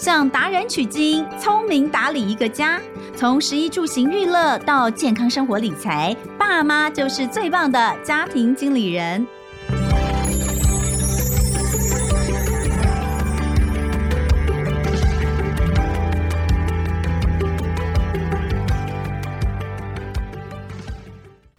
向达人取经，聪明打理一个家。从十一住行娱乐到健康生活理财，爸妈就是最棒的家庭经理人。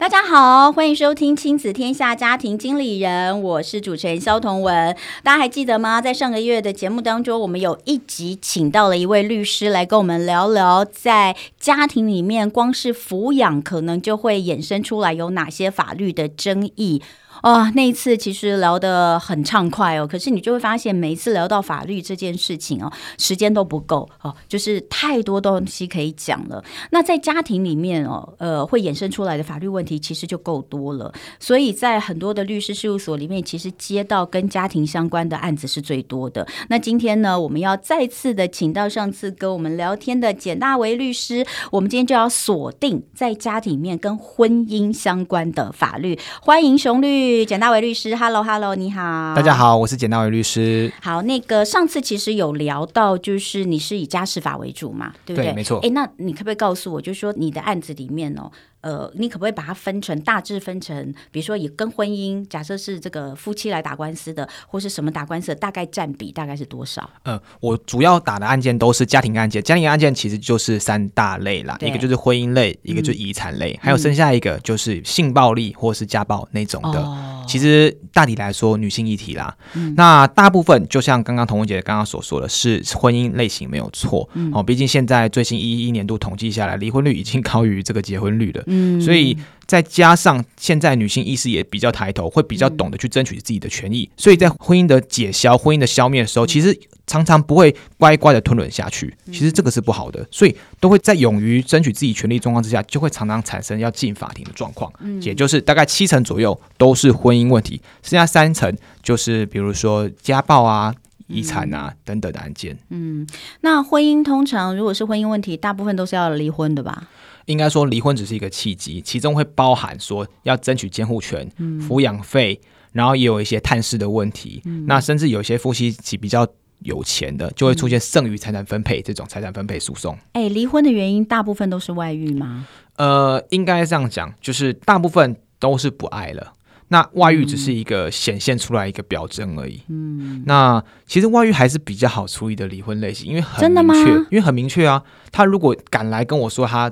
大家好，欢迎收听《亲子天下家庭经理人》，我是主持人肖同文。大家还记得吗？在上个月的节目当中，我们有一集请到了一位律师来跟我们聊聊，在家庭里面，光是抚养可能就会衍生出来有哪些法律的争议。哦，那一次其实聊得很畅快哦，可是你就会发现，每一次聊到法律这件事情哦，时间都不够哦，就是太多东西可以讲了。那在家庭里面哦，呃，会衍生出来的法律问题其实就够多了。所以在很多的律师事务所里面，其实接到跟家庭相关的案子是最多的。那今天呢，我们要再次的请到上次跟我们聊天的简大为律师，我们今天就要锁定在家庭里面跟婚姻相关的法律。欢迎熊律。简大为律师，Hello Hello，你好，大家好，我是简大为律师。好，那个上次其实有聊到，就是你是以家事法为主嘛，对不对？对，没错。哎，那你可不可以告诉我，就是说你的案子里面哦？呃，你可不可以把它分成大致分成，比如说以跟婚姻，假设是这个夫妻来打官司的，或是什么打官司的，大概占比大概是多少？呃，我主要打的案件都是家庭案件，家庭案件其实就是三大类啦，一个就是婚姻类，一个就是遗产类，嗯、还有剩下一个就是性暴力或是家暴那种的。嗯、其实大体来说，女性议题啦，嗯、那大部分就像刚刚童文姐刚刚所说的是婚姻类型没有错、嗯、哦，毕竟现在最新一一年度统计下来，离婚率已经高于这个结婚率了。嗯，所以再加上现在女性意识也比较抬头，会比较懂得去争取自己的权益，所以在婚姻的解消、婚姻的消灭的时候，其实常常不会乖乖的吞忍下去。其实这个是不好的，所以都会在勇于争取自己权利状况之下，就会常常产生要进法庭的状况。嗯，也就是大概七成左右都是婚姻问题，剩下三成就是比如说家暴啊、遗产啊等等的案件。嗯，那婚姻通常如果是婚姻问题，大部分都是要离婚的吧？应该说，离婚只是一个契机，其中会包含说要争取监护权、抚养费，然后也有一些探视的问题。嗯、那甚至有些夫妻比较有钱的，就会出现剩余财产分配这种财产分配诉讼。哎、嗯，离婚的原因大部分都是外遇吗？呃，应该这样讲，就是大部分都是不爱了。那外遇只是一个显现出来一个表征而已。嗯，那其实外遇还是比较好处理的离婚类型，因为很明确，因为很明确啊。他如果敢来跟我说他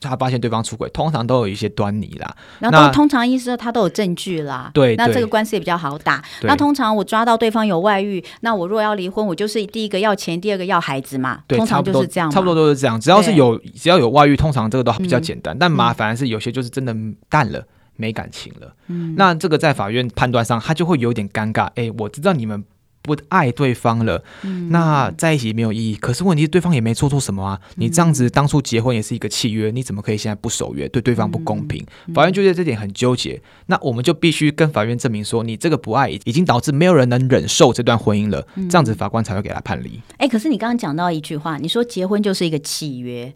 他发现对方出轨，通常都有一些端倪啦。然后那通常意思说他都有证据啦。对，那这个官司也比较好打。那通常我抓到对方有外遇，那我如果要离婚，我就是第一个要钱，第二个要孩子嘛。对，通常就是这样，差不多都是这样。只要是有只要有外遇，通常这个都比较简单。嗯、但麻烦是有些就是真的淡了。没感情了，嗯，那这个在法院判断上，他就会有点尴尬。哎，我知道你们不爱对方了，嗯，那在一起没有意义。可是问题是，对方也没做错什么啊。你这样子当初结婚也是一个契约，你怎么可以现在不守约，对对方不公平？法院就觉得这点很纠结。那我们就必须跟法院证明说，你这个不爱已经导致没有人能忍受这段婚姻了，这样子法官才会给他判离。哎，可是你刚刚讲到一句话，你说结婚就是一个契约。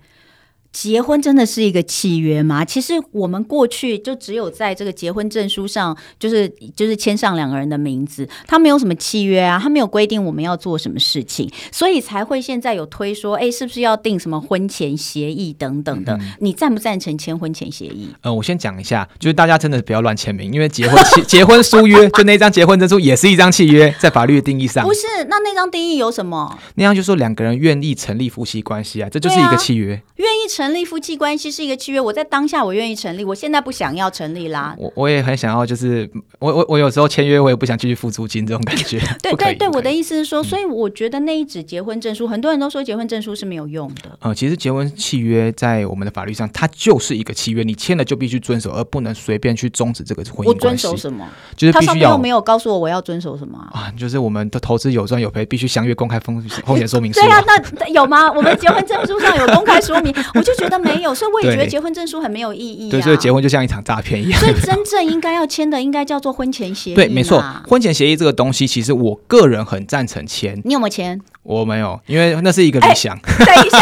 结婚真的是一个契约吗？其实我们过去就只有在这个结婚证书上，就是就是签上两个人的名字，他没有什么契约啊，他没有规定我们要做什么事情，所以才会现在有推说，哎，是不是要订什么婚前协议等等的？嗯、你赞不赞成签婚前协议？呃，我先讲一下，就是大家真的不要乱签名，因为结婚 结婚书约就那张结婚证书也是一张契约，在法律的定义上，不是？那那张定义有什么？那张就是说两个人愿意成立夫妻关系啊，这就是一个契约，愿意成。成立夫妻关系是一个契约，我在当下我愿意成立，我现在不想要成立啦。我我也很想要，就是我我我有时候签约，我也不想继续付租金这种感觉。对对对，我的意思是说，所以我觉得那一纸结婚证书，嗯、很多人都说结婚证书是没有用的。呃，其实结婚契约在我们的法律上，它就是一个契约，你签了就必须遵守，而不能随便去终止这个婚姻。我遵守什么？就是。他上面又没有告诉我我要遵守什么啊？就是我们的投资有赚有赔，必须详阅公开风风险说明书。对啊，那有吗？我们结婚证书上有公开说明，我就觉得没有，所以。我也觉得结婚证书很没有意义、啊。对，所以结婚就像一场诈骗一样。所以真正应该要签的，应该叫做婚前协议。对，没错，婚前协议这个东西，其实我个人很赞成签。你有没有签？我没有，因为那是一个理想。欸、等一下，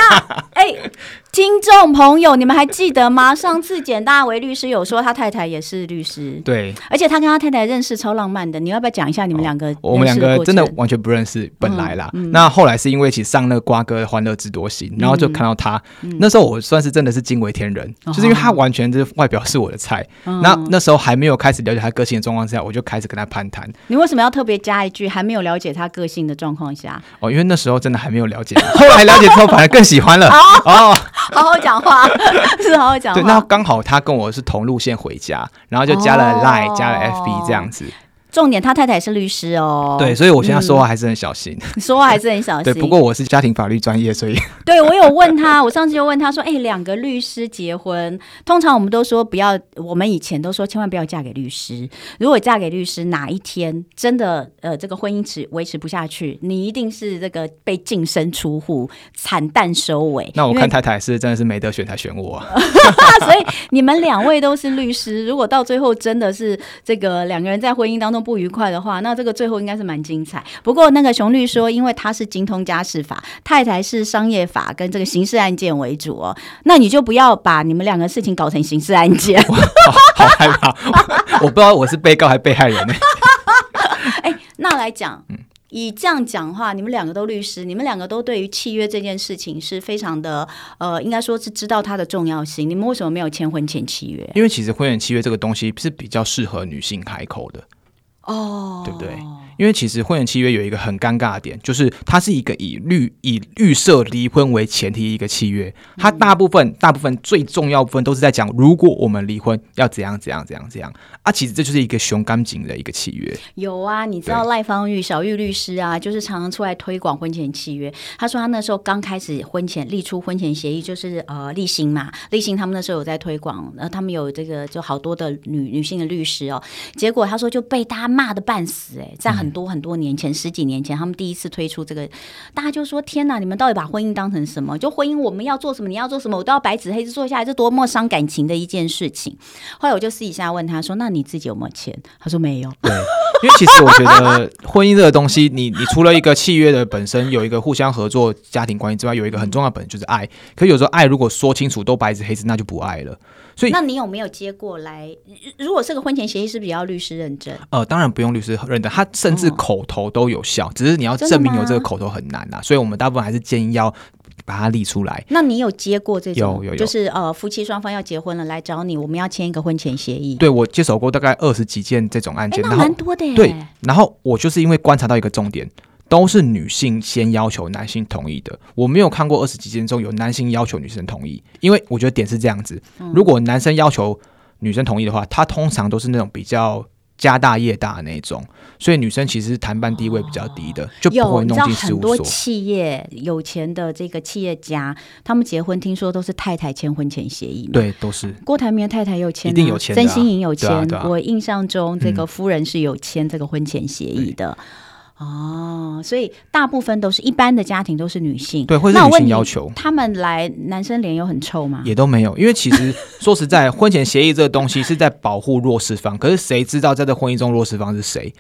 哎、欸。听众朋友，你们还记得吗？上次简大为律师有说他太太也是律师，对，而且他跟他太太认识超浪漫的。你要不要讲一下你们两个、哦？我们两个真的完全不认识，本来啦。嗯嗯、那后来是因为一起上那个瓜哥《欢乐智多星》，然后就看到他。嗯、那时候我算是真的是惊为天人，嗯、就是因为他完全就是外表是我的菜。嗯、那那时候还没有开始了解他个性的状况下，我就开始跟他攀谈。你为什么要特别加一句还没有了解他个性的状况下？哦，因为那时候真的还没有了解，后来了解之后反而更喜欢了。哦，好好讲话。是好好讲话。对，那刚好他跟我是同路线回家，然后就加了 Line，、哦、加了 FB 这样子。重点，他太太是律师哦。对，所以我现在说话还是很小心。嗯、说话还是很小心。对，不过我是家庭法律专业，所以。对，我有问他，我上次就问他说：“哎、欸，两个律师结婚，通常我们都说不要，我们以前都说千万不要嫁给律师。如果嫁给律师，哪一天真的呃这个婚姻持维持不下去，你一定是这个被净身出户，惨淡收尾。”那我看太太是真的是没得选才选我、啊。所以你们两位都是律师，如果到最后真的是这个两个人在婚姻当中。不愉快的话，那这个最后应该是蛮精彩。不过那个熊律说，因为他是精通家事法，太太是商业法跟这个刑事案件为主哦，那你就不要把你们两个事情搞成刑事案件。好，好害怕，我不知道我是被告还是被害人呢？哎，那来讲，以这样讲的话，你们两个都律师，你们两个都对于契约这件事情是非常的呃，应该说是知道它的重要性。你们为什么没有签婚前契约？因为其实婚前契约这个东西是比较适合女性开口的。哦，对不对？因为其实婚前契约有一个很尴尬的点，就是它是一个以预以预设离婚为前提一个契约，它大部分大部分最重要部分都是在讲，如果我们离婚要怎样怎样怎样怎样啊。其实这就是一个熊干净的一个契约。有啊，你知道赖芳玉小玉律师啊，就是常常出来推广婚前契约。他说他那时候刚开始婚前立出婚前协议，就是呃立新嘛，立新他们那时候有在推广，呃他们有这个就好多的女女性的律师哦。结果他说就被大家骂的半死哎，在很多很多年前，十几年前，他们第一次推出这个，大家就说：“天哪，你们到底把婚姻当成什么？就婚姻我们要做什么，你要做什么，我都要白纸黑字做下来，这多么伤感情的一件事情。”后来我就私底下问他说：“那你自己有没有钱？”他说：“没有。”对，因为其实我觉得婚姻这个东西，你你除了一个契约的本身有一个互相合作家庭关系之外，有一个很重要的本就是爱。可有时候爱如果说清楚都白纸黑字，那就不爱了。所以，那你有没有接过来？如果是个婚前协议，是不是也要律师认证？呃，当然不用律师认证，他甚至口头都有效，哦、只是你要证明有这个口头很难呐。所以我们大部分还是建议要把它立出来。那你有接过这种？有有有，就是呃，夫妻双方要结婚了来找你，我们要签一个婚前协议。对，我接手过大概二十几件这种案件，那蛮多的耶。对，然后我就是因为观察到一个重点。都是女性先要求男性同意的，我没有看过二十几件中有男性要求女生同意，因为我觉得点是这样子：如果男生要求女生同意的话，他通常都是那种比较家大业大的那种，所以女生其实谈判地位比较低的，就不会弄进事务所。很多企业有钱的这个企业家，他们结婚听说都是太太签婚前协议嘛，对，都是。郭台铭的太太有签，一定有签，曾心颖有签，我印象中这个夫人是有签这个婚前协议的。哦，所以大部分都是一般的家庭都是女性，对，会是女性要求。他们来，男生脸有很臭吗？也都没有，因为其实说实在，婚前协议这个东西是在保护弱势方，可是谁知道在这婚姻中弱势方是谁？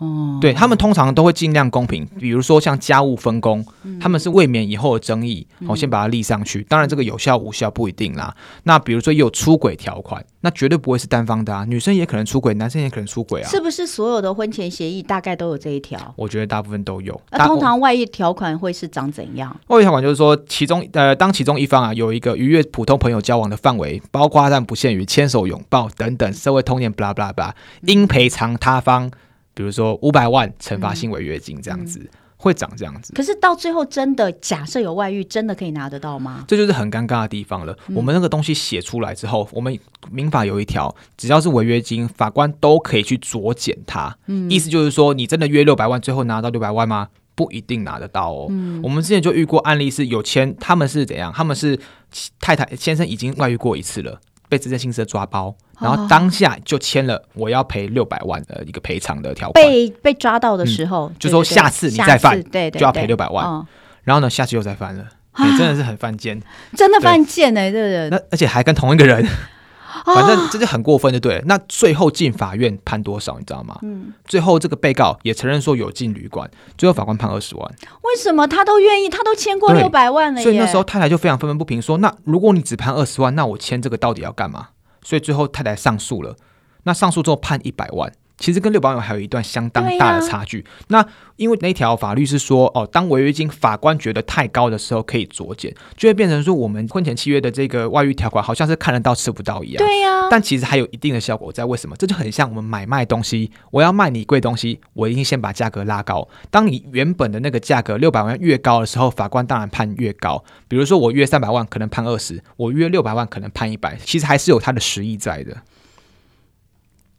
哦，对，他们通常都会尽量公平，比如说像家务分工，嗯、他们是未免以后的争议，我、嗯、先把它立上去。当然，这个有效无效不一定啦。那比如说也有出轨条款，那绝对不会是单方的啊，女生也可能出轨，男生也可能出轨啊。是不是所有的婚前协议大概都有这一条？我觉得大部分都有。那通常外遇条款会是长怎样？外遇条款就是说，其中呃，当其中一方啊有一个逾越普通朋友交往的范围，包括但不限于牵手、拥抱等等社会通念，blah blah blah，应赔偿他方。比如说五百万惩罚性违约金这样子，会长这样子。可是到最后真的假设有外遇，真的可以拿得到吗？这就是很尴尬的地方了。嗯、我们那个东西写出来之后，我们民法有一条，只要是违约金，法官都可以去酌减它。嗯、意思就是说，你真的约六百万，最后拿到六百万吗？不一定拿得到哦。嗯、我们之前就遇过案例是有签，他们是怎样？他们是太太先生已经外遇过一次了。被直接刑事抓包，然后当下就签了我要赔六百万的一个赔偿的条款。被被抓到的时候，嗯、就说下次你再犯，就要赔六百万。哦、然后呢，下次又再犯了，你真的是很犯贱，真的犯贱哎，对不对？那而且还跟同一个人。反正这就很过分，就对了。那最后进法院判多少，你知道吗？嗯，最后这个被告也承认说有进旅馆，最后法官判二十万。为什么他都愿意？他都签过六百万了。所以那时候太太就非常愤愤不平，说：“那如果你只判二十万，那我签这个到底要干嘛？”所以最后太太上诉了。那上诉之后判一百万。其实跟六百万还有一段相当大的差距。啊、那因为那条法律是说，哦，当违约金法官觉得太高的时候，可以酌减，就会变成说，我们婚前契约的这个外遇条款好像是看得到吃不到一样。对呀、啊。但其实还有一定的效果在。为什么？这就很像我们买卖东西，我要卖你贵东西，我一定先把价格拉高。当你原本的那个价格六百万越高的时候，法官当然判越高。比如说我约三百万，可能判二十；我约六百万，可能判一百。其实还是有它的实意在的。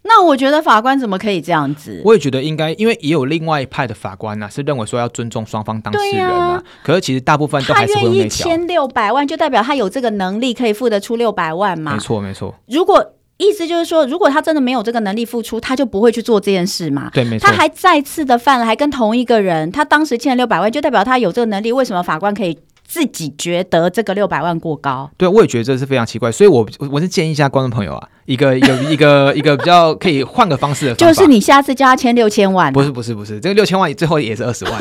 那我觉得法官怎么可以这样子？我也觉得应该，因为也有另外一派的法官呢、啊，是认为说要尊重双方当事人啊。啊可是其实大部分都还是会用那条。他愿意签六百万，就代表他有这个能力可以付得出六百万嘛？没错，没错。如果意思就是说，如果他真的没有这个能力付出，他就不会去做这件事嘛？对，没错。他还再次的犯了，还跟同一个人，他当时欠了六百万，就代表他有这个能力。为什么法官可以？自己觉得这个六百万过高，对，我也觉得这是非常奇怪，所以我我是建议一下观众朋友啊，一个有一个一个比较可以换个方式的方，就是你下次叫他签六千万，不是不是不是，这个六千万最后也是二十万，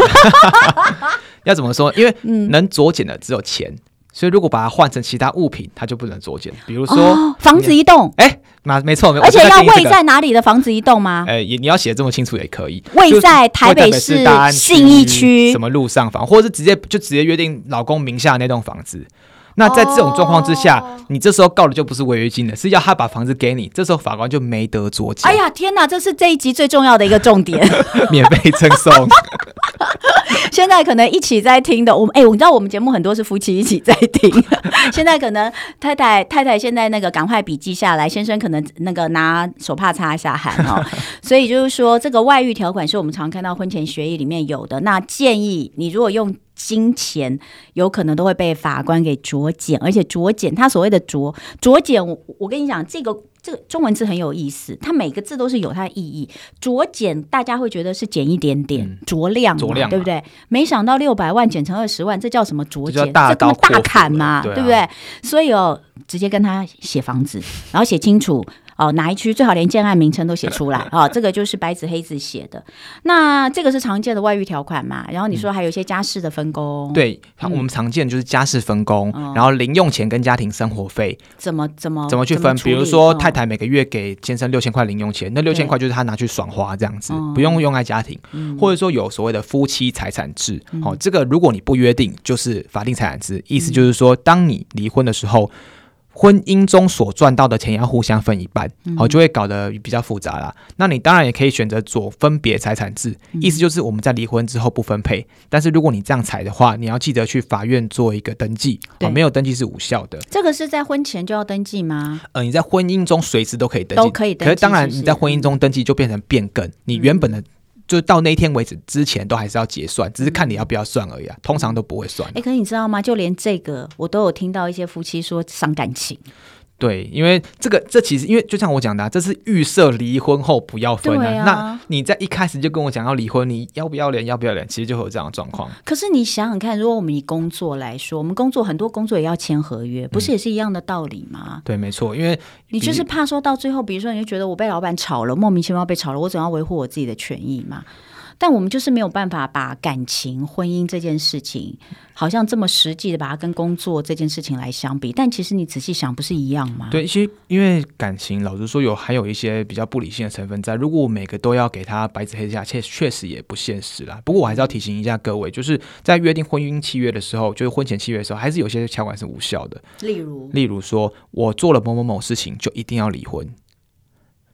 要怎么说？因为能酌减的只有钱。所以，如果把它换成其他物品，它就不能酌减。比如说、哦、房子一栋，哎，那没错，而且要位在哪里的房子一栋吗？哎，也你要写这么清楚也可以。位在台北市信义区什么路上房，或者是直接就直接约定老公名下那栋房子。那在这种状况之下，哦、你这时候告的就不是违约金了，是要他把房子给你。这时候法官就没得酌减。哎呀，天哪，这是这一集最重要的一个重点，免费赠送。现在可能一起在听的，我们哎，我知道我们节目很多是夫妻一起在听。现在可能太太太太现在那个赶快笔记下来，先生可能那个拿手帕擦一下汗哦。所以就是说，这个外遇条款是我们常看到婚前协议里面有的。那建议你如果用。金钱有可能都会被法官给酌减，而且酌减，他所谓的酌酌减，我我跟你讲，这个这个中文字很有意思，它每个字都是有它的意义。酌减，大家会觉得是减一点点，酌、嗯、量，酌量，对不对？没想到六百万减成二十万，这叫什么酌减？这这么大砍嘛，对，啊、对不对？所以哦，直接跟他写房子，然后写清楚。哦，哪一区最好连建案名称都写出来 哦，这个就是白纸黑字写的。那这个是常见的外遇条款嘛？然后你说还有一些家事的分工，嗯、对，我们常见就是家事分工，嗯、然后零用钱跟家庭生活费怎么怎么怎么去分？比如说太太每个月给先生六千块零用钱，那六千块就是他拿去爽花这样子，不用用在家庭，嗯、或者说有所谓的夫妻财产制，哦，这个如果你不约定，就是法定财产制，意思就是说，当你离婚的时候。婚姻中所赚到的钱要互相分一半，好、嗯、就会搞得比较复杂啦。那你当然也可以选择做分别财产制，嗯、意思就是我们在离婚之后不分配。但是如果你这样裁的话，你要记得去法院做一个登记，哦没有登记是无效的。这个是在婚前就要登记吗？呃，你在婚姻中随时都可以登记，都可以登记。可是当然你在婚姻中登记就变成变更，嗯、你原本的。就到那天为止，之前都还是要结算，只是看你要不要算而已啊。通常都不会算。哎、欸，可是你知道吗？就连这个，我都有听到一些夫妻说伤感情。对，因为这个这其实因为就像我讲的、啊，这是预设离婚后不要分啊。啊那你在一开始就跟我讲要离婚，你要不要脸？要不要脸？其实就会有这样的状况。可是你想想看，如果我们以工作来说，我们工作很多工作也要签合约，不是也是一样的道理吗？嗯、对，没错，因为你就是怕说到最后，比如说你就觉得我被老板炒了，莫名其妙被炒了，我总要维护我自己的权益嘛。但我们就是没有办法把感情、婚姻这件事情，好像这么实际的把它跟工作这件事情来相比。但其实你仔细想，不是一样吗？对，其实因为感情，老实说有还有一些比较不理性的成分在。如果我每个都要给他白纸黑字下，确确实也不现实啦。不过我还是要提醒一下各位，就是在约定婚姻契约的时候，就是婚前契约的时候，还是有些条款是无效的。例如，例如说我做了某某某事情，就一定要离婚，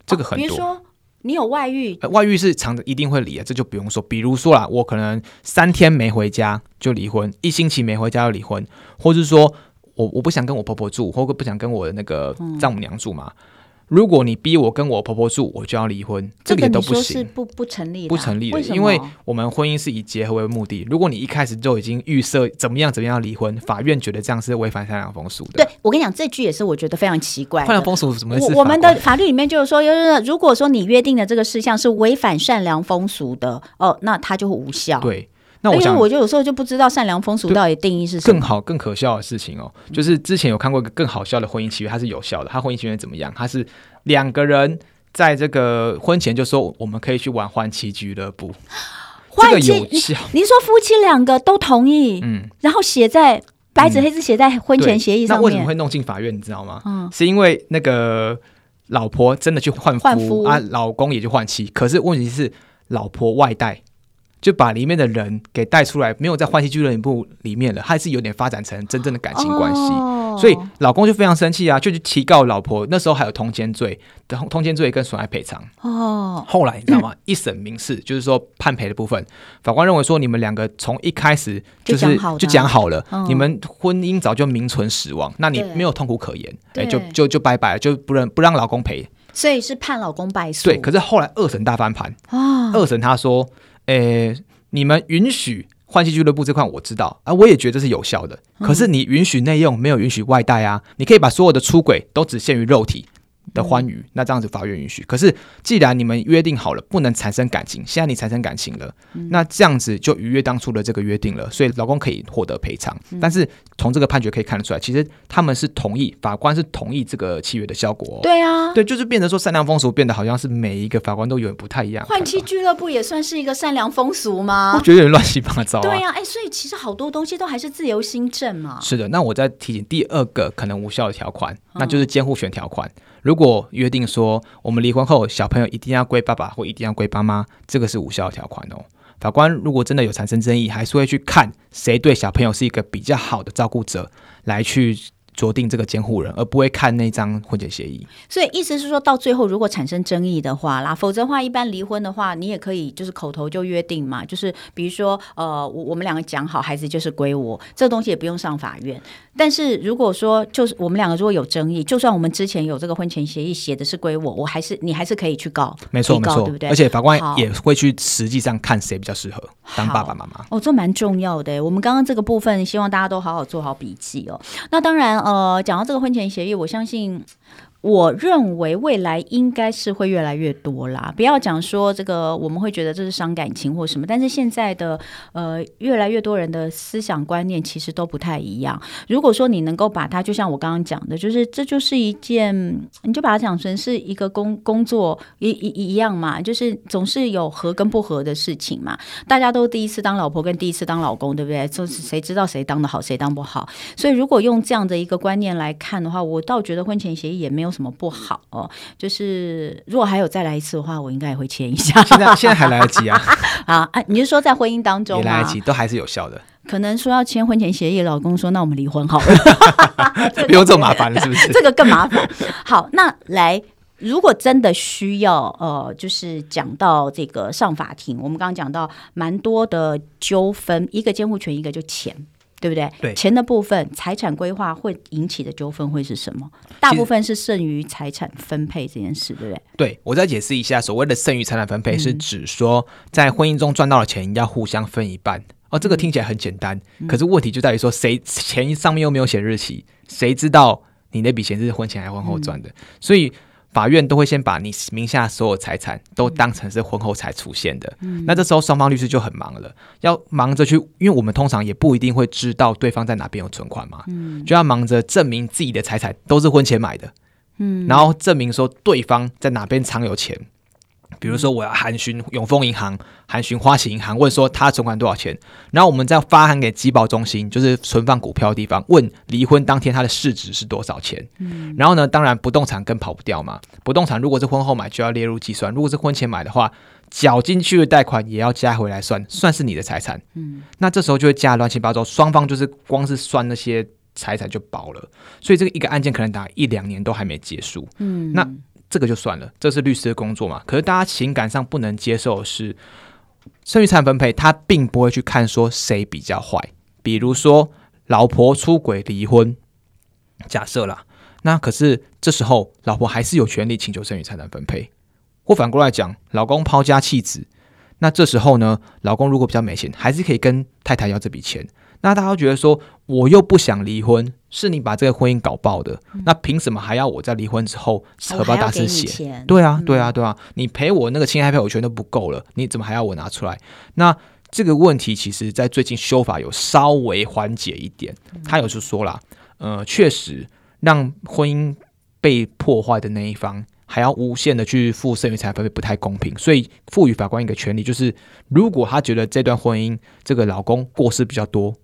这个很多。哦你有外遇？外遇是常的，一定会离啊，这就不用说。比如说啦，我可能三天没回家就离婚，一星期没回家就离婚，或是说我我不想跟我婆婆住，或者不想跟我的那个丈母娘住嘛。嗯如果你逼我跟我婆婆住，我就要离婚，这个也都不行，不不成立，不成立的，因为我们婚姻是以结合为目的。如果你一开始就已经预设怎么样怎么样离婚，法院觉得这样是违反善良风俗的。对，我跟你讲，这句也是我觉得非常奇怪。善良风俗怎么？我们的法律里面就是说，就是如果说你约定的这个事项是违反善良风俗的，哦，那它就会无效。对。那我想，我就有时候就不知道善良风俗到底定义是什么。更好、更可笑的事情哦，就是之前有看过一个更好笑的婚姻契约，它是有效的。它婚姻契约怎么样？它是两个人在这个婚前就说我们可以去玩换妻俱乐部，这个有效。你说夫妻两个都同意，嗯，然后写在白纸黑字写在婚前协议上面。那为什么会弄进法院？你知道吗？嗯，是因为那个。老婆真的去换夫，夫啊，老公也去换妻，可是问题是老婆外带，就把里面的人给带出来，没有在欢喜俱乐部里面了，还是有点发展成真正的感情关系。哦所以老公就非常生气啊，就去提告老婆。那时候还有通奸罪，通通奸罪跟损害赔偿。哦，后来你知道吗？嗯、一审民事就是说判赔的部分，法官认为说你们两个从一开始就是就讲好了，你们婚姻早就名存实亡，那你没有痛苦可言，哎，就就就拜拜了，就不让不让老公赔。所以是判老公败诉。对，可是后来二审大翻盘，哦、二审他说，诶，你们允许。换气俱乐部这块我知道啊，我也觉得是有效的。可是你允许内用，没有允许外带啊？你可以把所有的出轨都只限于肉体。的欢愉，那这样子法院允许。可是既然你们约定好了不能产生感情，现在你产生感情了，嗯、那这样子就逾越当初的这个约定了，所以老公可以获得赔偿。嗯、但是从这个判决可以看得出来，其实他们是同意，法官是同意这个契约的效果。对啊，对，就是变得说善良风俗变得好像是每一个法官都有点不太一样。换妻俱乐部也算是一个善良风俗吗？我觉得有点乱七八糟、啊。对呀、啊，哎，所以其实好多东西都还是自由心证嘛。是的，那我再提醒第二个可能无效的条款，那就是监护权条款。嗯如果约定说我们离婚后小朋友一定要归爸爸或一定要归妈妈，这个是无效条款哦。法官如果真的有产生争议，还是会去看谁对小朋友是一个比较好的照顾者，来去。酌定这个监护人，而不会看那张婚前协议。所以意思是说到最后，如果产生争议的话啦，否则的话，一般离婚的话，你也可以就是口头就约定嘛，就是比如说，呃，我我们两个讲好，孩子就是归我，这个东西也不用上法院。但是如果说就是我们两个如果有争议，就算我们之前有这个婚前协议写的是归我，我还是你还是可以去告，没错没错，对不对？而且法官也会去实际上看谁比较适合当爸爸妈妈。哦，这蛮重要的。我们刚刚这个部分，希望大家都好好做好笔记哦。那当然，呃，讲到这个。婚前协议，我相信。我认为未来应该是会越来越多啦。不要讲说这个，我们会觉得这是伤感情或什么。但是现在的呃，越来越多人的思想观念其实都不太一样。如果说你能够把它，就像我刚刚讲的，就是这就是一件，你就把它讲成是一个工工作一一一样嘛，就是总是有合跟不合的事情嘛。大家都第一次当老婆跟第一次当老公，对不对？就是谁知道谁当的好，谁当不好。所以如果用这样的一个观念来看的话，我倒觉得婚前协议也没有。什么不好哦？就是如果还有再来一次的话，我应该也会签一下。现在现在还来得及啊！啊，你是说在婚姻当中也来得及，都还是有效的。可能说要签婚前协议，老公说那我们离婚好了，不用这么麻烦了，是不是？这个更麻烦。好，那来，如果真的需要，呃，就是讲到这个上法庭，我们刚刚讲到蛮多的纠纷，一个监护权，一个就钱。对不对？对钱的部分，财产规划会引起的纠纷会是什么？大部分是剩余财产分配这件事，对不对？对，我再解释一下，所谓的剩余财产分配是指说，在婚姻中赚到的钱要互相分一半。哦，这个听起来很简单，嗯、可是问题就在于说，谁钱上面又没有写日期，谁知道你那笔钱是婚前还是婚后赚的？嗯、所以。法院都会先把你名下所有财产都当成是婚后才出现的，嗯、那这时候双方律师就很忙了，要忙着去，因为我们通常也不一定会知道对方在哪边有存款嘛，嗯、就要忙着证明自己的财产都是婚前买的，嗯、然后证明说对方在哪边藏有钱。比如说，我要函询永丰银行、函询花旗银行，问说他存款多少钱，然后我们再发函给集保中心，就是存放股票的地方，问离婚当天他的市值是多少钱。嗯，然后呢，当然不动产更跑不掉嘛。不动产如果是婚后买，就要列入计算；如果是婚前买的话，缴进去的贷款也要加回来算，算是你的财产。嗯，那这时候就会加乱七八糟，双方就是光是算那些财产就饱了，所以这个一个案件可能打一两年都还没结束。嗯，那。这个就算了，这是律师的工作嘛。可是大家情感上不能接受的是剩余财产分配，他并不会去看说谁比较坏。比如说老婆出轨离婚，假设啦，那可是这时候老婆还是有权利请求剩余财产分配。或反过来讲，老公抛家弃子，那这时候呢，老公如果比较没钱，还是可以跟太太要这笔钱。那大家都觉得说，我又不想离婚，是你把这个婚姻搞爆的，嗯、那凭什么还要我在离婚之后荷包大失血？对啊，对啊，对啊，你赔我那个侵害配偶权都不够了，你怎么还要我拿出来？那这个问题其实在最近修法有稍微缓解一点。他有就说了，呃，确实让婚姻被破坏的那一方还要无限的去付剩余财产分配不太公平，所以赋予法官一个权利，就是如果他觉得这段婚姻这个老公过失比较多，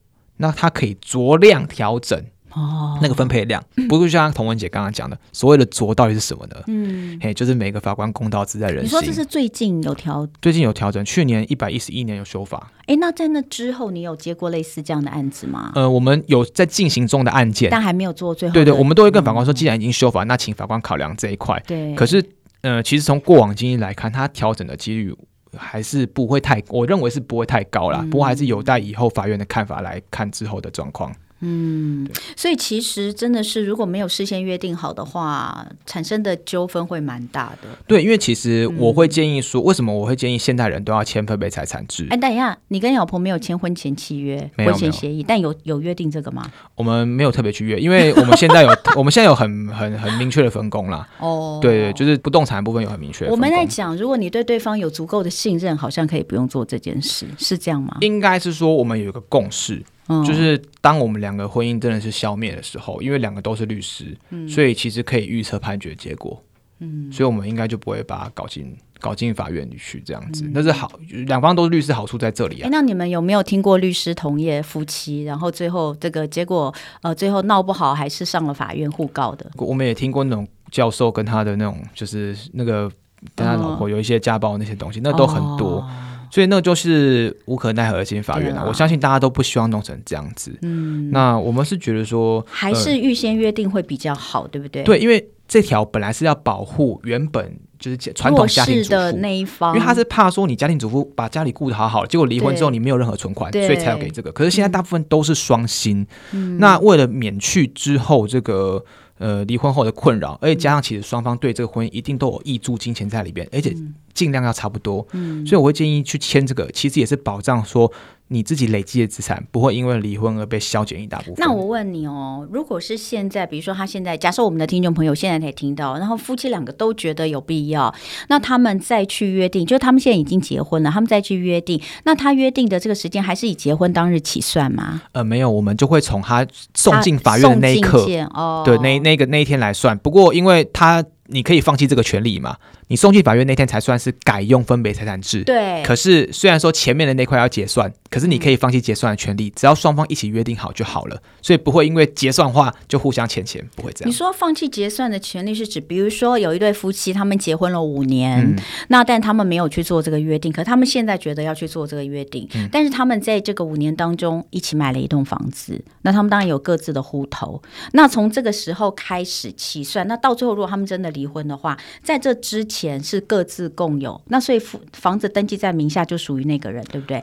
那它可以酌量调整。哦，那个分配量，不是像童文姐刚刚讲的，所谓的“酌”到底是什么呢？嗯，嘿，就是每个法官公道自在人心。你说这是最近有调？最近有调整，去年一百一十一年有修法。哎，那在那之后，你有接过类似这样的案子吗？呃，我们有在进行中的案件，但还没有做最后。对对，我们都会跟法官说，既然已经修法，那请法官考量这一块。对。可是，呃，其实从过往经验来看，它调整的几率还是不会太，我认为是不会太高啦。不过还是有待以后法院的看法来看之后的状况。嗯，所以其实真的是如果没有事先约定好的话，产生的纠纷会蛮大的。对，因为其实我会建议说，嗯、为什么我会建议现代人都要签分配财产制？哎，等一下，你跟老婆没有签婚前契约、婚前协议，但有有约定这个吗？我们没有特别去约，因为我们 现在有我们现在有很很很明确的分工啦。哦，对对，就是不动产的部分有很明确。我们在讲，如果你对对方有足够的信任，好像可以不用做这件事，是这样吗？应该是说我们有一个共识。就是当我们两个婚姻真的是消灭的时候，因为两个都是律师，嗯、所以其实可以预测判决结果。嗯，所以我们应该就不会把它搞进搞进法院里去这样子。那、嗯、是好，两方都是律师，好处在这里啊。那你们有没有听过律师同业夫妻，然后最后这个结果呃，最后闹不好还是上了法院互告的？我们也听过那种教授跟他的那种，就是那个跟他老婆有一些家暴那些东西，那都很多。哦所以那就是无可奈何的进法院了。啊、我相信大家都不希望弄成这样子。嗯，那我们是觉得说，还是预先约定会比较好，呃、对不对？对，因为这条本来是要保护原本就是传统家庭主妇的那一方，因为他是怕说你家庭主妇把家里顾得好好，结果离婚之后你没有任何存款，所以才要给这个。可是现在大部分都是双薪，嗯、那为了免去之后这个。呃，离婚后的困扰，而且加上其实双方对这个婚姻一定都有挹注金钱在里边，而且尽量要差不多。嗯，所以我会建议去签这个，其实也是保障说。你自己累积的资产不会因为离婚而被削减一大部分。那我问你哦，如果是现在，比如说他现在，假设我们的听众朋友现在才听到，然后夫妻两个都觉得有必要，那他们再去约定，就他们现在已经结婚了，他们再去约定，那他约定的这个时间还是以结婚当日起算吗？呃，没有，我们就会从他送进法院的那一刻，哦，对，那那个那一天来算。不过因为他。你可以放弃这个权利嘛？你送去法院那天才算是改用分别财产制。对。可是虽然说前面的那块要结算，可是你可以放弃结算的权利，嗯、只要双方一起约定好就好了。所以不会因为结算话就互相欠钱，不会这样。你说放弃结算的权利是指，比如说有一对夫妻他们结婚了五年，嗯、那但他们没有去做这个约定，可他们现在觉得要去做这个约定，嗯、但是他们在这个五年当中一起买了一栋房子，那他们当然有各自的户头。那从这个时候开始起算，那到最后如果他们真的离婚的话，在这之前是各自共有，那所以房子登记在名下就属于那个人，对不对？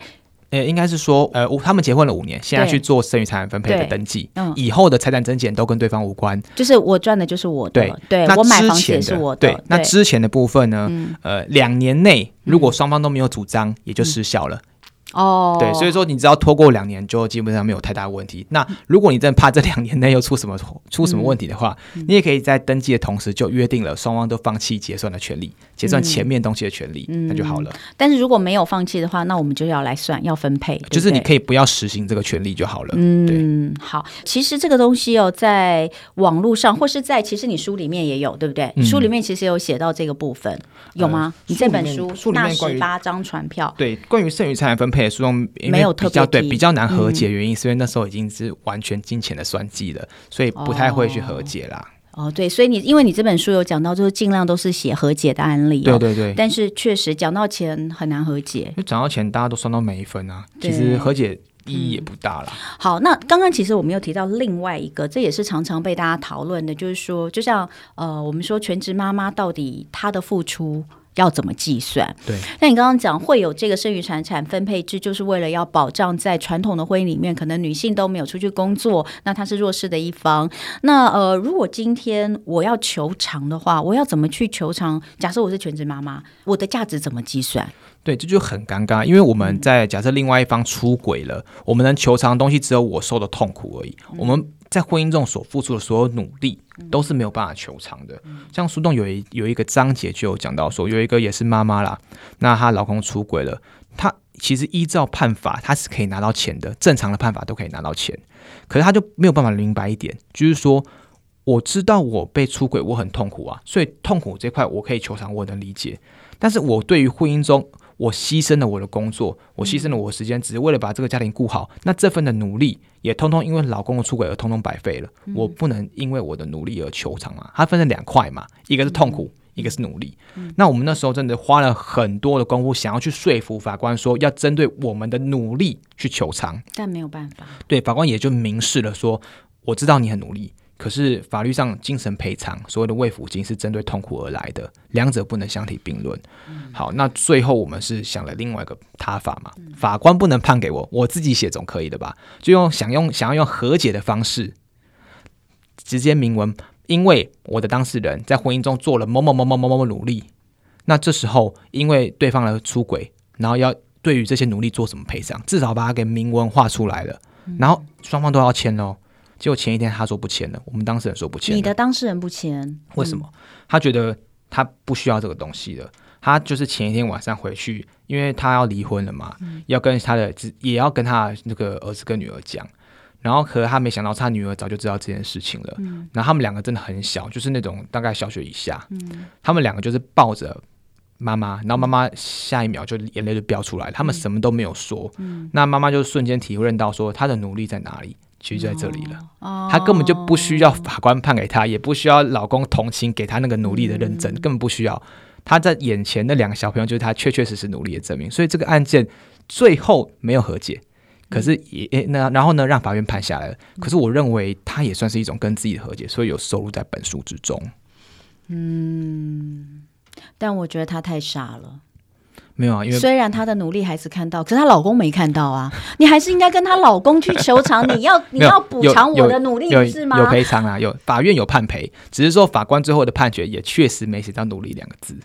呃，应该是说，呃，他们结婚了五年，现在去做剩余财产分配的登记，嗯，以后的财产增减都跟对方无关，就是我赚的就是我的，对，对那我买房子也是我的，对，那之前的部分呢，嗯、呃，两年内如果双方都没有主张，嗯、也就失效了。哦，对，所以说你只要拖过两年，就基本上没有太大问题。那如果你真的怕这两年内又出什么出什么问题的话，嗯、你也可以在登记的同时就约定了双方都放弃结算的权利，结算前面东西的权利，嗯、那就好了。但是如果没有放弃的话，那我们就要来算，要分配，就是你可以不要实行这个权利就好了。嗯，对好。其实这个东西哦，在网络上或是在其实你书里面也有，对不对？嗯、书里面其实有写到这个部分，有吗？呃、你这本书书里面十八张传票，对，关于剩余财产分配的诉讼。没有特别对比较难和解，原因是因为那时候已经是完全金钱的算计了，所以不太会去和解啦。哦，哦，对，所以你因为你这本书有讲到，就是尽量都是写和解的案例，哦，对对对。但是确实讲到钱很难和解，就讲到钱大家都算到每一分啊，其实和解意义也不大了，嗯。好，那刚刚其实我们有提到另外一个，这也是常常被大家讨论的，就是说，就像呃，我们说全职妈妈到底她的付出。要怎么计算？对，那你刚刚讲会有这个剩余财产分配制，就是为了要保障在传统的婚姻里面，可能女性都没有出去工作，那她是弱势的一方。那呃，如果今天我要求偿的话，我要怎么去求偿？假设我是全职妈妈，我的价值怎么计算？对，这就很尴尬，因为我们在假设另外一方出轨了，嗯、我们能求偿的东西只有我受的痛苦而已。嗯、我们在婚姻中所付出的所有努力，都是没有办法求偿的。嗯、像书中有一有一个章节就有讲到说，有一个也是妈妈啦，那她老公出轨了，她其实依照判法，她是可以拿到钱的，正常的判法都可以拿到钱。可是她就没有办法明白一点，就是说，我知道我被出轨，我很痛苦啊，所以痛苦这块我可以求偿，我能理解。但是我对于婚姻中，我牺牲了我的工作，我牺牲了我的时间，只是为了把这个家庭顾好。那这份的努力也通通因为老公的出轨而通通白费了。我不能因为我的努力而求偿嘛？它分成两块嘛，一个是痛苦，一个是努力。那我们那时候真的花了很多的功夫，想要去说服法官说要针对我们的努力去求偿，但没有办法。对，法官也就明示了说，我知道你很努力。可是法律上精神赔偿所谓的慰抚金是针对痛苦而来的，两者不能相提并论。嗯、好，那最后我们是想了另外一个他法嘛，嗯、法官不能判给我，我自己写总可以的吧？就用想用想要用和解的方式，直接明文，因为我的当事人在婚姻中做了某某某某某某某努力，那这时候因为对方的出轨，然后要对于这些努力做什么赔偿，至少把它给明文画出来了，嗯、然后双方都要签哦。结果前一天他说不签了，我们当事人说不签。你的当事人不签，为什么？嗯、他觉得他不需要这个东西了。他就是前一天晚上回去，因为他要离婚了嘛，嗯、要跟他的也要跟他那个儿子跟女儿讲。然后可是他没想到，他女儿早就知道这件事情了。嗯、然后他们两个真的很小，就是那种大概小学以下。嗯、他们两个就是抱着妈妈，然后妈妈下一秒就眼泪就飙出来了。他们什么都没有说。嗯、那妈妈就瞬间体会到说，他的努力在哪里？其实就在这里了，她根本就不需要法官判给她，也不需要老公同情给她那个努力的认证，根本不需要。她在眼前的两个小朋友就是她确确实实努力的证明。所以这个案件最后没有和解，可是也那然后呢，让法院判下来了。可是我认为他也算是一种跟自己的和解，所以有收录在本书之中。嗯，但我觉得她太傻了。没有啊，因为虽然她的努力还是看到，可是她老公没看到啊。你还是应该跟她老公去求偿，你要 你要补偿我的努力是吗？有赔偿啊，有法院有判赔，只是说法官最后的判决也确实没写到努力两个字。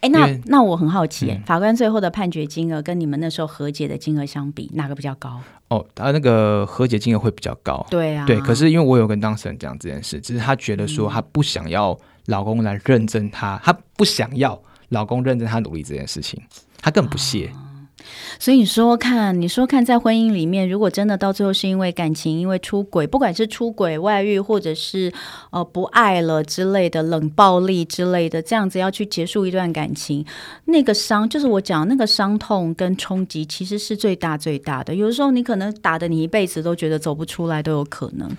哎，那那我很好奇，嗯、法官最后的判决金额跟你们那时候和解的金额相比，哪个比较高？哦，他那个和解金额会比较高。对啊，对。可是因为我有跟当事人讲这件事，只是他觉得说他不想要老公来认证他，嗯、他不想要老公认证他努力这件事情。他更不屑，所以你说看，你说看，在婚姻里面，如果真的到最后是因为感情，因为出轨，不管是出轨、外遇，或者是呃不爱了之类的冷暴力之类的，这样子要去结束一段感情，那个伤，就是我讲那个伤痛跟冲击，其实是最大最大的。有的时候你可能打得你一辈子都觉得走不出来都有可能，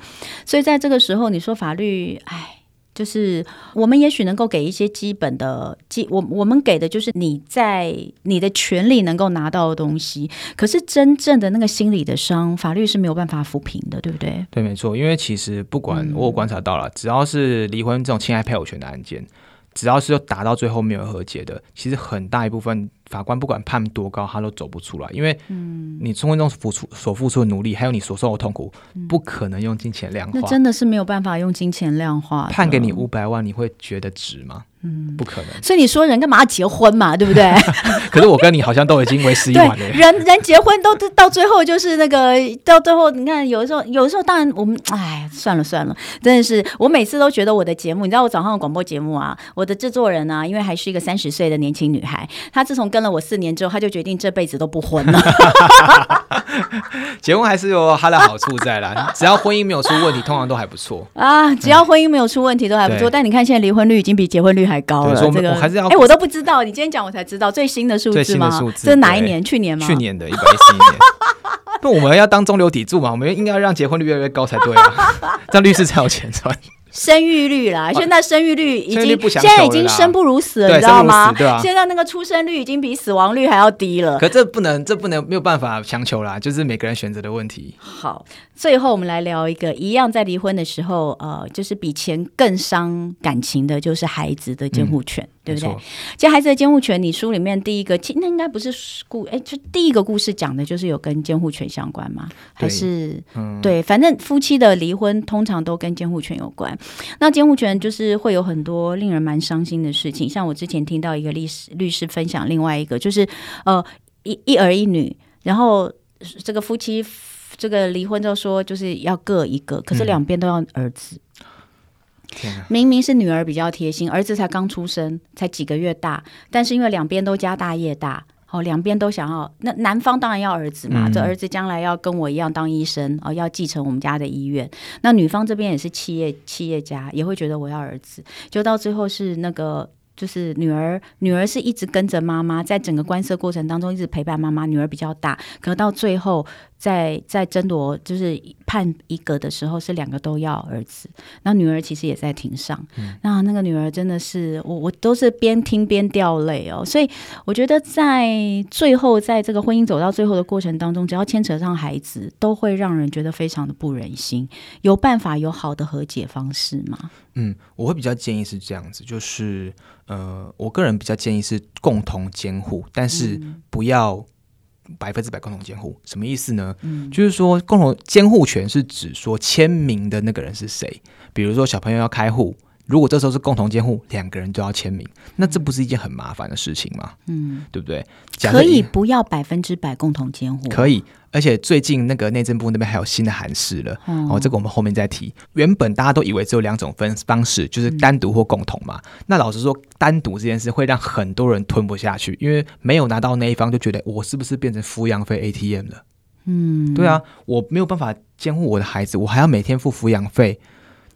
所以在这个时候，你说法律，哎。就是我们也许能够给一些基本的基，我我们给的就是你在你的权利能够拿到的东西，可是真正的那个心理的伤，法律是没有办法抚平的，对不对？对，没错。因为其实不管我有观察到了，嗯、只要是离婚这种侵害配偶权的案件，只要是打到最后没有和解的，其实很大一部分。法官不管判多高，他都走不出来，因为你生活中付出所付出的努力，还有你所受的痛苦，不可能用金钱量化。那真的是没有办法用金钱量化。判给你五百万，你会觉得值吗？嗯，不可能。所以你说人干嘛要结婚嘛，对不对？可是我跟你好像都已经为时已晚了。人人结婚都到最后就是那个到最后，你看有的时候，有的时候当然我们哎算了算了，真的是我每次都觉得我的节目，你知道我早上的广播节目啊，我的制作人啊，因为还是一个三十岁的年轻女孩，她自从跟了我四年之后，他就决定这辈子都不婚了。结婚还是有它的好处在啦，只要婚姻没有出问题，通常都还不错啊。只要婚姻没有出问题，都还不错。但你看现在离婚率已经比结婚率还高了，这个还是要哎，我都不知道，你今天讲我才知道最新的数字吗？这是哪一年？去年吗？去年的一百一十一年。那我们要当中流砥柱嘛，我们应该让结婚率越来越高才对啊，这样律师才有钱赚。生育率啦，现在生育率已经现在已经生不如死了，你知道吗？现在那个出生率已经比死亡率还要低了。可这不能，这不能没有办法强求啦，就是每个人选择的问题。好，最后我们来聊一个一样，在离婚的时候，呃，就是比钱更伤感情的，就是孩子的监护权。嗯对不对？其实孩子的监护权，你书里面第一个，那应该不是故，哎，就第一个故事讲的就是有跟监护权相关吗？还是对，嗯、对，反正夫妻的离婚通常都跟监护权有关。那监护权就是会有很多令人蛮伤心的事情，像我之前听到一个律师律师分享，另外一个就是呃一一儿一女，然后这个夫妻这个离婚之后说就是要各一个，可是两边都要儿子。嗯明明是女儿比较贴心，儿子才刚出生，才几个月大，但是因为两边都家大业大，哦，两边都想要。那男方当然要儿子嘛，嗯、这儿子将来要跟我一样当医生哦，要继承我们家的医院。那女方这边也是企业企业家，也会觉得我要儿子。就到最后是那个。就是女儿，女儿是一直跟着妈妈，在整个官司过程当中一直陪伴妈妈。女儿比较大，可到最后在在争夺，就是判一个的时候，是两个都要儿子。那女儿其实也在庭上，嗯、那那个女儿真的是我我都是边听边掉泪哦。所以我觉得在最后，在这个婚姻走到最后的过程当中，只要牵扯上孩子，都会让人觉得非常的不忍心。有办法有好的和解方式吗？嗯，我会比较建议是这样子，就是。呃，我个人比较建议是共同监护，但是不要百分之百共同监护。什么意思呢？嗯，就是说共同监护权是指说签名的那个人是谁。比如说小朋友要开户，如果这时候是共同监护，两个人都要签名，那这不是一件很麻烦的事情吗？嗯，对不对？可以不要百分之百共同监护，可以。而且最近那个内政部那边还有新的函释了，嗯哦，这个我们后面再提。原本大家都以为只有两种分方式，就是单独或共同嘛。嗯、那老实说，单独这件事会让很多人吞不下去，因为没有拿到那一方就觉得我是不是变成抚养费 ATM 了？嗯，对啊，我没有办法监护我的孩子，我还要每天付抚养费。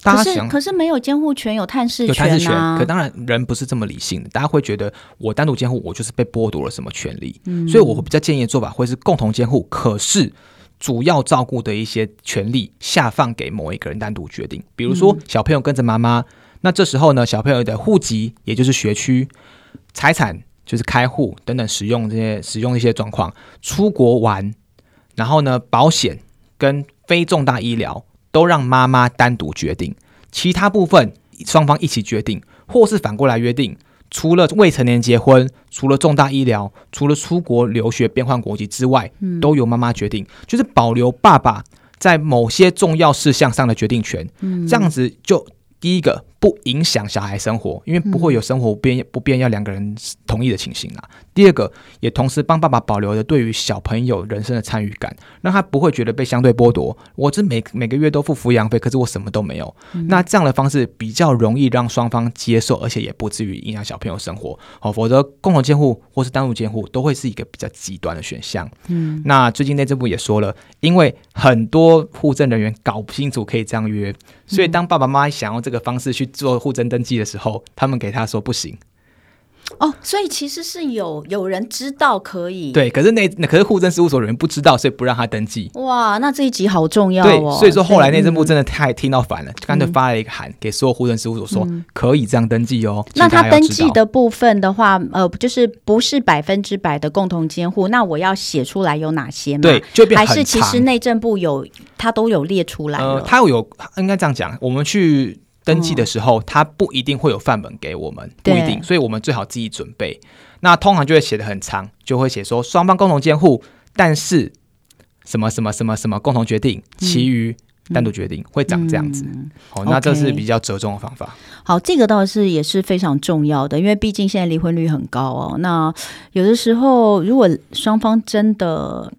可是可是没有监护权，有探视权啊。有探视权，可当然人不是这么理性的，大家会觉得我单独监护，我就是被剥夺了什么权利。嗯，所以我会比较建议的做法会是共同监护，可是主要照顾的一些权利下放给某一个人单独决定。比如说小朋友跟着妈妈，那这时候呢，小朋友的户籍也就是学区、财产就是开户等等使用这些使用的一些状况，出国玩，然后呢保险跟非重大医疗。都让妈妈单独决定，其他部分双方一起决定，或是反过来约定。除了未成年结婚，除了重大医疗，除了出国留学变换国籍之外，都由妈妈决定，就是保留爸爸在某些重要事项上的决定权。这样子就第一个不影响小孩生活，因为不会有生活不便不便要两个人同意的情形啦。第二个，也同时帮爸爸保留了对于小朋友人生的参与感，让他不会觉得被相对剥夺。我这每每个月都付抚养费，可是我什么都没有。嗯、那这样的方式比较容易让双方接受，而且也不至于影响小朋友生活。哦，否则共同监护或是单独监护都会是一个比较极端的选项。嗯，那最近内政部也说了，因为很多户政人员搞不清楚可以这样约，所以当爸爸妈妈想用这个方式去做户政登记的时候，他们给他说不行。哦，所以其实是有有人知道可以对，可是那那可是户政事务所人员不知道，所以不让他登记。哇，那这一集好重要哦。对，所以说后来内政部真的太听到烦了，就干脆发了一个函给所有户政事务所说，说可以这样登记哦。那他登记的部分的话，呃，就是不是百分之百的共同监护，那我要写出来有哪些吗？对，就变还是其实内政部有他都有列出来呃，他有应该这样讲，我们去。登记的时候，他不一定会有范本给我们，不一定，所以我们最好自己准备。那通常就会写的很长，就会写说双方共同监护，但是什么什么什么什么共同决定，其余单独决定，会长这样子。好，那这是比较折中的方法。好，这个倒是也是非常重要的，因为毕竟现在离婚率很高哦。那有的时候，如果双方真的，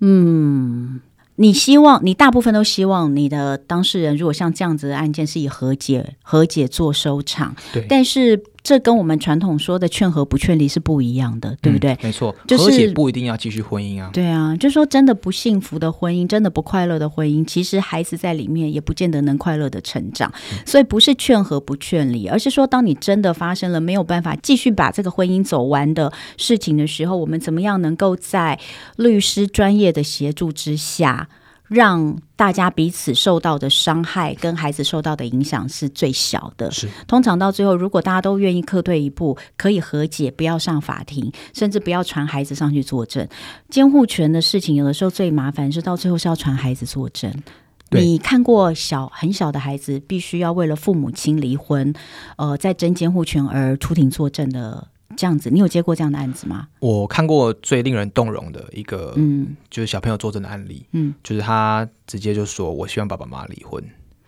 嗯。你希望，你大部分都希望你的当事人，如果像这样子的案件，是以和解、和解做收场。对，但是。这跟我们传统说的劝和不劝离是不一样的，对不对？嗯、没错，就是、和解不一定要继续婚姻啊。对啊，就说真的不幸福的婚姻，真的不快乐的婚姻，其实孩子在里面也不见得能快乐的成长。嗯、所以不是劝和不劝离，而是说，当你真的发生了没有办法继续把这个婚姻走完的事情的时候，我们怎么样能够在律师专业的协助之下，让大家彼此受到的伤害跟孩子受到的影响是最小的。是，通常到最后，如果大家都愿意客退一步，可以和解，不要上法庭，甚至不要传孩子上去作证。监护权的事情，有的时候最麻烦是到最后是要传孩子作证。你看过小很小的孩子必须要为了父母亲离婚，呃，在争监护权而出庭作证的？这样子，你有接过这样的案子吗？我看过最令人动容的一个，嗯，就是小朋友作证的案例，嗯，就是他直接就说：“我希望爸爸妈妈离婚。”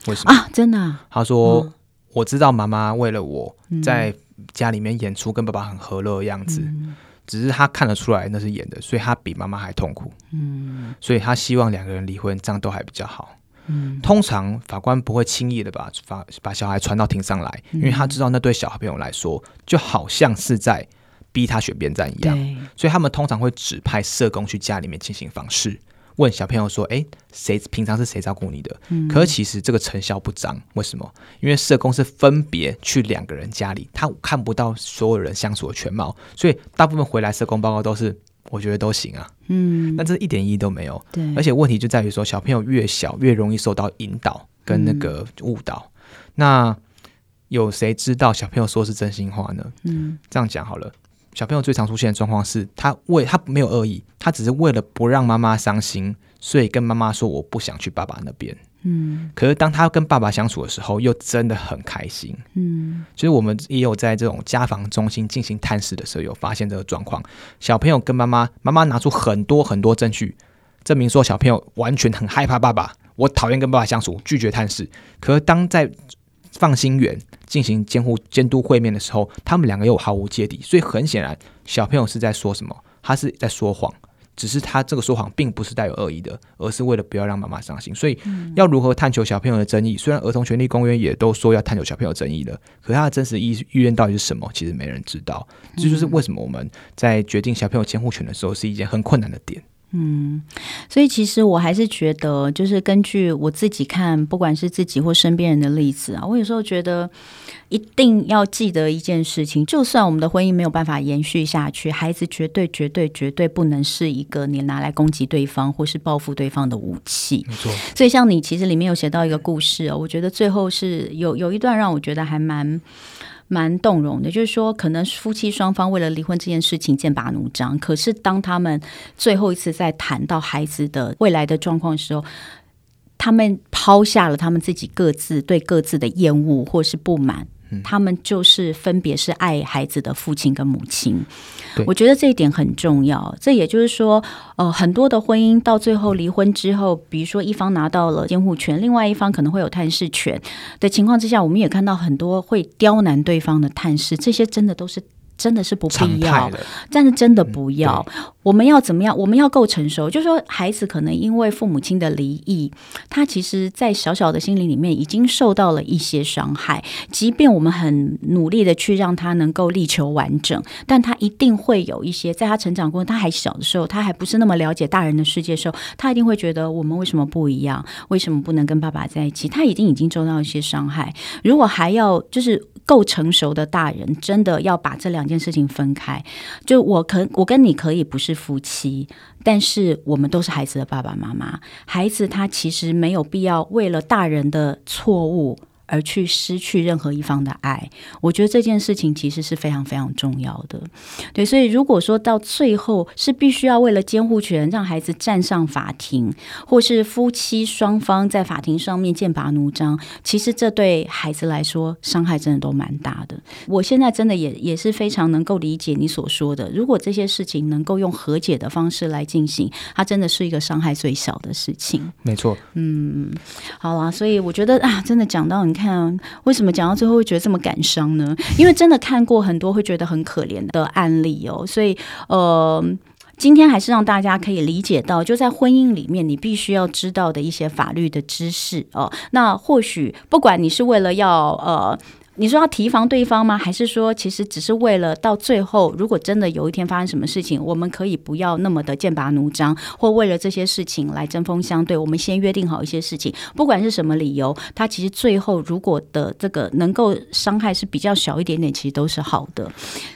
为什么啊？真的啊？他说：“哦，我知道妈妈为了我在家里面演出跟爸爸很和乐的样子，嗯，只是他看得出来那是演的，所以他比妈妈还痛苦，嗯，所以他希望两个人离婚，这样都还比较好。”嗯，通常法官不会轻易的把法把小孩传到庭上来，因为他知道那对小朋友来说就好像是在逼他选边站一样，所以他们通常会指派社工去家里面进行访视。问小朋友说：“哎，谁平常是谁照顾你的？”嗯、可是其实这个成效不彰，为什么？因为社工是分别去两个人家里，他看不到所有人相处的全貌，所以大部分回来社工报告都是我觉得都行啊。嗯，那这一点意义都没有。对，而且问题就在于说，小朋友越小越容易受到引导跟那个误导。嗯、那有谁知道小朋友说是真心话呢？嗯，这样讲好了。小朋友最常出现的状况是他为他没有恶意，他只是为了不让妈妈伤心，所以跟妈妈说我不想去爸爸那边。嗯，可是当他跟爸爸相处的时候，又真的很开心。嗯，其实我们也有在这种家访中心进行探视的时候，有发现这个状况。小朋友跟妈妈，妈妈拿出很多很多证据，证明说小朋友完全很害怕爸爸，我讨厌跟爸爸相处，拒绝探视。可是当在放心园进行监护监督会面的时候，他们两个又毫无芥蒂，所以很显然，小朋友是在说什么？他是在说谎，只是他这个说谎并不是带有恶意的，而是为了不要让妈妈伤心。所以，要如何探求小朋友的争议？虽然儿童权利公约也都说要探求小朋友争议的，可他的真实意意愿到底是什么？其实没人知道。这就是为什么我们在决定小朋友监护权的时候是一件很困难的点。嗯，所以其实我还是觉得，就是根据我自己看，不管是自己或身边人的例子啊，我有时候觉得一定要记得一件事情：就算我们的婚姻没有办法延续下去，孩子绝对、绝对、绝对不能是一个你拿来攻击对方或是报复对方的武器。没错。所以像你其实里面有写到一个故事哦，我觉得最后是有有一段让我觉得还蛮。蛮动容的，就是说，可能夫妻双方为了离婚这件事情剑拔弩张，可是当他们最后一次在谈到孩子的未来的状况的时候，他们抛下了他们自己各自对各自的厌恶或是不满。他们就是分别是爱孩子的父亲跟母亲，我觉得这一点很重要。这也就是说，呃，很多的婚姻到最后离婚之后，比如说一方拿到了监护权，另外一方可能会有探视权的情况之下，我们也看到很多会刁难对方的探视，这些真的都是。真的是不必要，但是真的不要。嗯、我们要怎么样？我们要够成熟，就是说，孩子可能因为父母亲的离异，他其实，在小小的心灵里面已经受到了一些伤害。即便我们很努力的去让他能够力求完整，但他一定会有一些，在他成长过程，他还小的时候，他还不是那么了解大人的世界的时候，他一定会觉得我们为什么不一样？为什么不能跟爸爸在一起？他已经已经受到一些伤害。如果还要就是。够成熟的大人，真的要把这两件事情分开。就我可，我跟你可以不是夫妻，但是我们都是孩子的爸爸妈妈。孩子他其实没有必要为了大人的错误。而去失去任何一方的爱，我觉得这件事情其实是非常非常重要的。对，所以如果说到最后是必须要为了监护权让孩子站上法庭，或是夫妻双方在法庭上面剑拔弩张，其实这对孩子来说伤害真的都蛮大的。我现在真的也也是非常能够理解你所说的，如果这些事情能够用和解的方式来进行，它真的是一个伤害最小的事情。没错，嗯，好啦，所以我觉得啊，真的讲到你。看，为什么讲到最后会觉得这么感伤呢？因为真的看过很多会觉得很可怜的案例哦，所以呃，今天还是让大家可以理解到，就在婚姻里面，你必须要知道的一些法律的知识哦。那或许不管你是为了要呃。你说要提防对方吗？还是说其实只是为了到最后，如果真的有一天发生什么事情，我们可以不要那么的剑拔弩张，或为了这些事情来针锋相对？我们先约定好一些事情，不管是什么理由，他其实最后如果的这个能够伤害是比较小一点点，其实都是好的。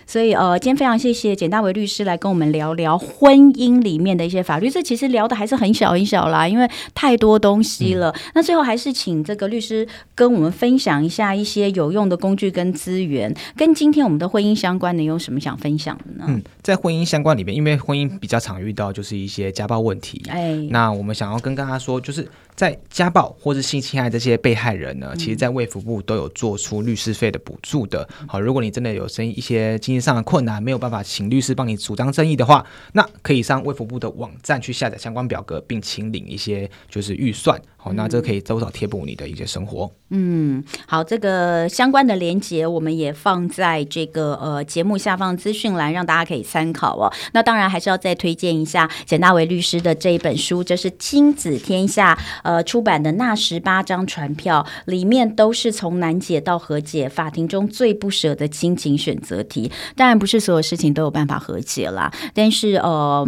所以呃，今天非常谢谢简大为律师来跟我们聊聊婚姻里面的一些法律。这其实聊的还是很小很小啦，因为太多东西了。嗯、那最后还是请这个律师跟我们分享一下一些有用的工具跟资源，跟今天我们的婚姻相关的，你有什么想分享的呢？嗯，在婚姻相关里面，因为婚姻比较常遇到就是一些家暴问题，哎，那我们想要跟大家说，就是在家暴或是性侵害这些被害人呢，嗯、其实，在卫福部都有做出律师费的补助的。好，如果你真的有生一些经济上的困难，没有办法请律师帮你主张正义的话，那可以上卫福部的网站去下载相关表格，并请领一些就是预算。好，那这可以多少贴补你的一些生活。嗯，好，这个相关的连接我们也放在这个呃节目下方资讯栏，让大家可以参考哦。那当然还是要再推荐一下简大为律师的这一本书，就是亲子天下呃。呃出版的那十八张传票，里面都是从难解到和解，法庭中最不舍的亲情选择题。当然，不是所有事情都有办法和解啦，但是呃。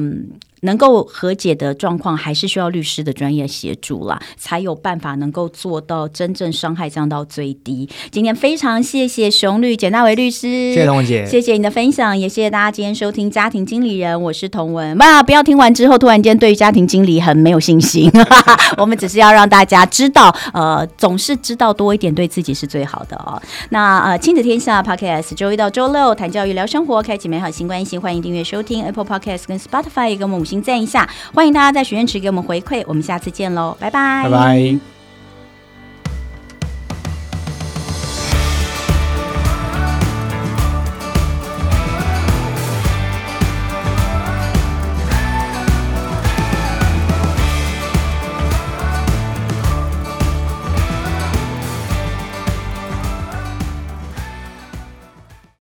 能够和解的状况，还是需要律师的专业协助啦，才有办法能够做到真正伤害降到最低。今天非常谢谢熊律简大为律师，谢谢彤雯姐，谢谢你的分享，也谢谢大家今天收听家庭经理人，我是童文。哇，不要听完之后突然间对于家庭经理很没有信心，我们只是要让大家知道，呃，总是知道多一点对自己是最好的哦。那呃，亲子天下 Podcast 周一到周六谈教育聊生活，开启美好新关系，欢迎订阅收听 Apple Podcast 跟 Spotify 跟我们。点赞一下，欢迎大家在许愿池给我们回馈，我们下次见喽，拜拜，拜拜。